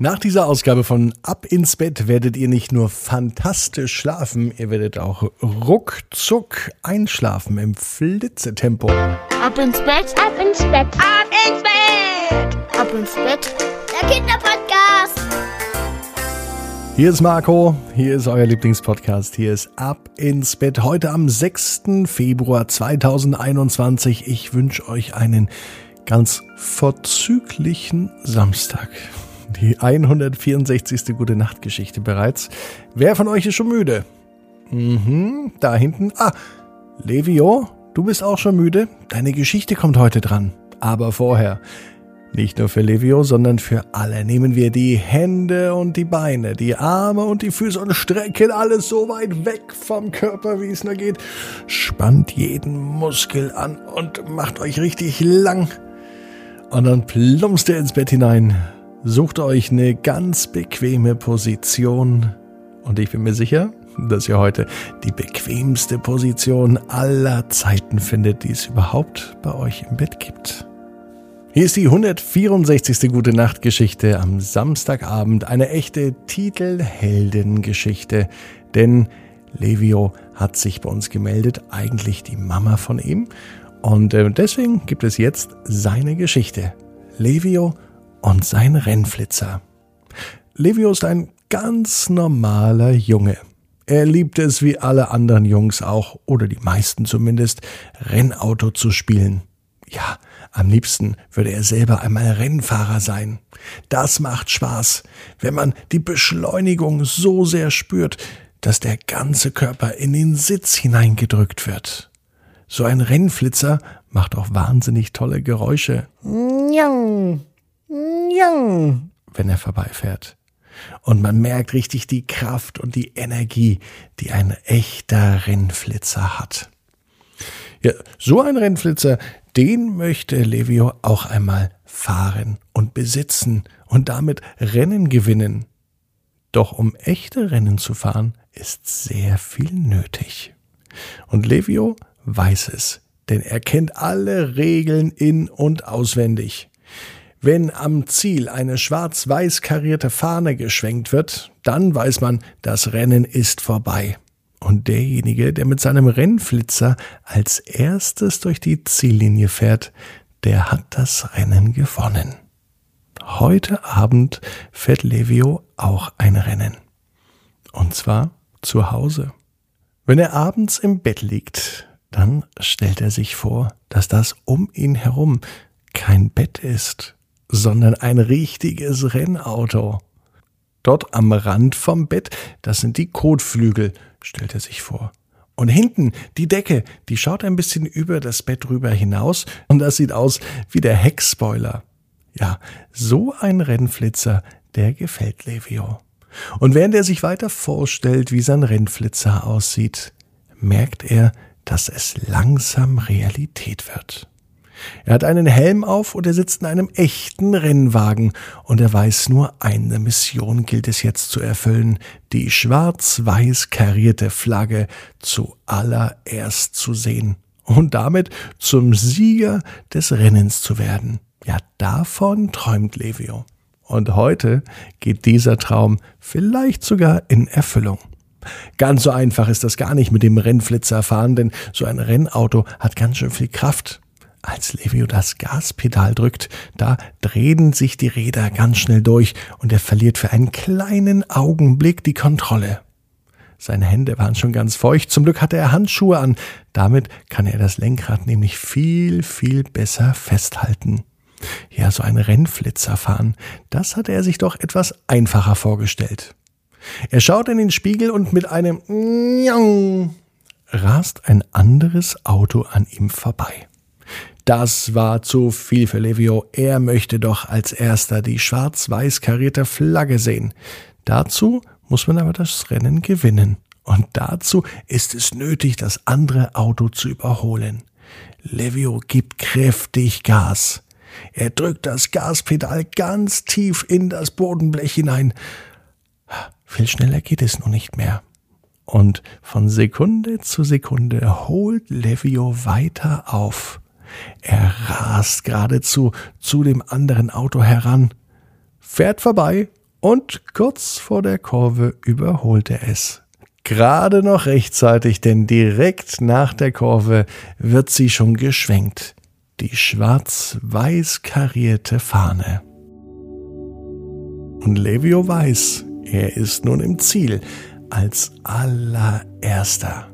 Nach dieser Ausgabe von Ab ins Bett werdet ihr nicht nur fantastisch schlafen, ihr werdet auch ruckzuck einschlafen im Flitzetempo. Ab ins Bett, ab ins Bett, ab ins Bett, ab ins Bett, der Kinderpodcast. Hier ist Marco, hier ist euer Lieblingspodcast, hier ist Ab ins Bett. Heute am 6. Februar 2021. Ich wünsche euch einen ganz vorzüglichen Samstag die 164. Gute Nacht Geschichte bereits. Wer von euch ist schon müde? Mhm, da hinten. Ah, Levio, du bist auch schon müde? Deine Geschichte kommt heute dran. Aber vorher. Nicht nur für Levio, sondern für alle. Nehmen wir die Hände und die Beine, die Arme und die Füße und strecken alles so weit weg vom Körper, wie es nur geht. Spannt jeden Muskel an und macht euch richtig lang. Und dann plumpst ihr ins Bett hinein Sucht euch eine ganz bequeme Position und ich bin mir sicher, dass ihr heute die bequemste Position aller Zeiten findet, die es überhaupt bei euch im Bett gibt. Hier ist die 164. Gute Nacht Geschichte am Samstagabend, eine echte Titelheldengeschichte, denn Levio hat sich bei uns gemeldet, eigentlich die Mama von ihm und äh, deswegen gibt es jetzt seine Geschichte. Levio und sein Rennflitzer. Levio ist ein ganz normaler Junge. Er liebt es wie alle anderen Jungs auch, oder die meisten zumindest, Rennauto zu spielen. Ja, am liebsten würde er selber einmal Rennfahrer sein. Das macht Spaß, wenn man die Beschleunigung so sehr spürt, dass der ganze Körper in den Sitz hineingedrückt wird. So ein Rennflitzer macht auch wahnsinnig tolle Geräusche. Njang, Njang, wenn er vorbeifährt. Und man merkt richtig die Kraft und die Energie, die ein echter Rennflitzer hat. Ja, so ein Rennflitzer, den möchte Levio auch einmal fahren und besitzen und damit Rennen gewinnen. Doch um echte Rennen zu fahren, ist sehr viel nötig. Und Levio weiß es, denn er kennt alle Regeln in und auswendig. Wenn am Ziel eine schwarz-weiß karierte Fahne geschwenkt wird, dann weiß man, das Rennen ist vorbei. Und derjenige, der mit seinem Rennflitzer als erstes durch die Ziellinie fährt, der hat das Rennen gewonnen. Heute Abend fährt Levio auch ein Rennen. Und zwar zu Hause. Wenn er abends im Bett liegt, dann stellt er sich vor, dass das um ihn herum kein Bett ist, sondern ein richtiges Rennauto. Dort am Rand vom Bett, das sind die Kotflügel, stellt er sich vor. Und hinten die Decke, die schaut ein bisschen über das Bett rüber hinaus und das sieht aus wie der Heckspoiler. Ja, so ein Rennflitzer, der gefällt Levio. Und während er sich weiter vorstellt, wie sein Rennflitzer aussieht, merkt er, dass es langsam Realität wird. Er hat einen Helm auf und er sitzt in einem echten Rennwagen und er weiß nur, eine Mission gilt es jetzt zu erfüllen, die schwarz-weiß karierte Flagge zuallererst zu sehen und damit zum Sieger des Rennens zu werden. Ja, davon träumt Levio. Und heute geht dieser Traum vielleicht sogar in Erfüllung. Ganz so einfach ist das gar nicht mit dem Rennflitzer fahren, denn so ein Rennauto hat ganz schön viel Kraft. Als Levio das Gaspedal drückt, da drehen sich die Räder ganz schnell durch und er verliert für einen kleinen Augenblick die Kontrolle. Seine Hände waren schon ganz feucht, zum Glück hatte er Handschuhe an, damit kann er das Lenkrad nämlich viel, viel besser festhalten. Ja, so ein Rennflitzer fahren, das hatte er sich doch etwas einfacher vorgestellt. Er schaut in den Spiegel und mit einem Njong rast ein anderes Auto an ihm vorbei. Das war zu viel für Levio. Er möchte doch als erster die schwarz-weiß karierte Flagge sehen. Dazu muss man aber das Rennen gewinnen. Und dazu ist es nötig, das andere Auto zu überholen. Levio gibt kräftig Gas. Er drückt das Gaspedal ganz tief in das Bodenblech hinein. Viel schneller geht es nun nicht mehr. Und von Sekunde zu Sekunde holt Levio weiter auf. Er rast geradezu zu dem anderen Auto heran, fährt vorbei Und kurz vor der Kurve überholt er es. Gerade noch rechtzeitig, denn direkt nach der Kurve wird sie schon geschwenkt. Die schwarz-weiß karierte Fahne. Und Levio weiß, er ist nun im Ziel, als allererster.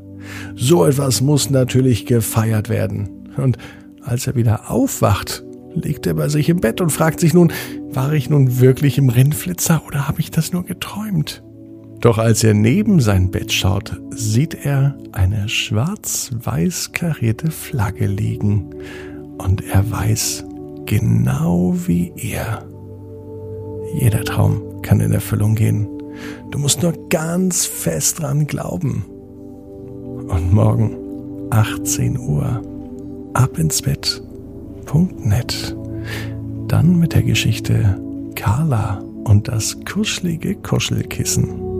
So etwas muss natürlich gefeiert werden. Und als er wieder aufwacht, liegt er bei sich im Bett und fragt sich nun, war ich nun wirklich im Rennflitzer oder habe ich das nur geträumt? Doch als er neben sein Bett schaut, sieht er eine schwarz-weiß karierte Flagge liegen und er weiß, genau wie er, jeder Traum kann in Erfüllung gehen. Du musst nur ganz fest dran glauben. Und morgen 18 Uhr ab ins Bett.net. Dann mit der Geschichte Carla und das kuschelige Kuschelkissen.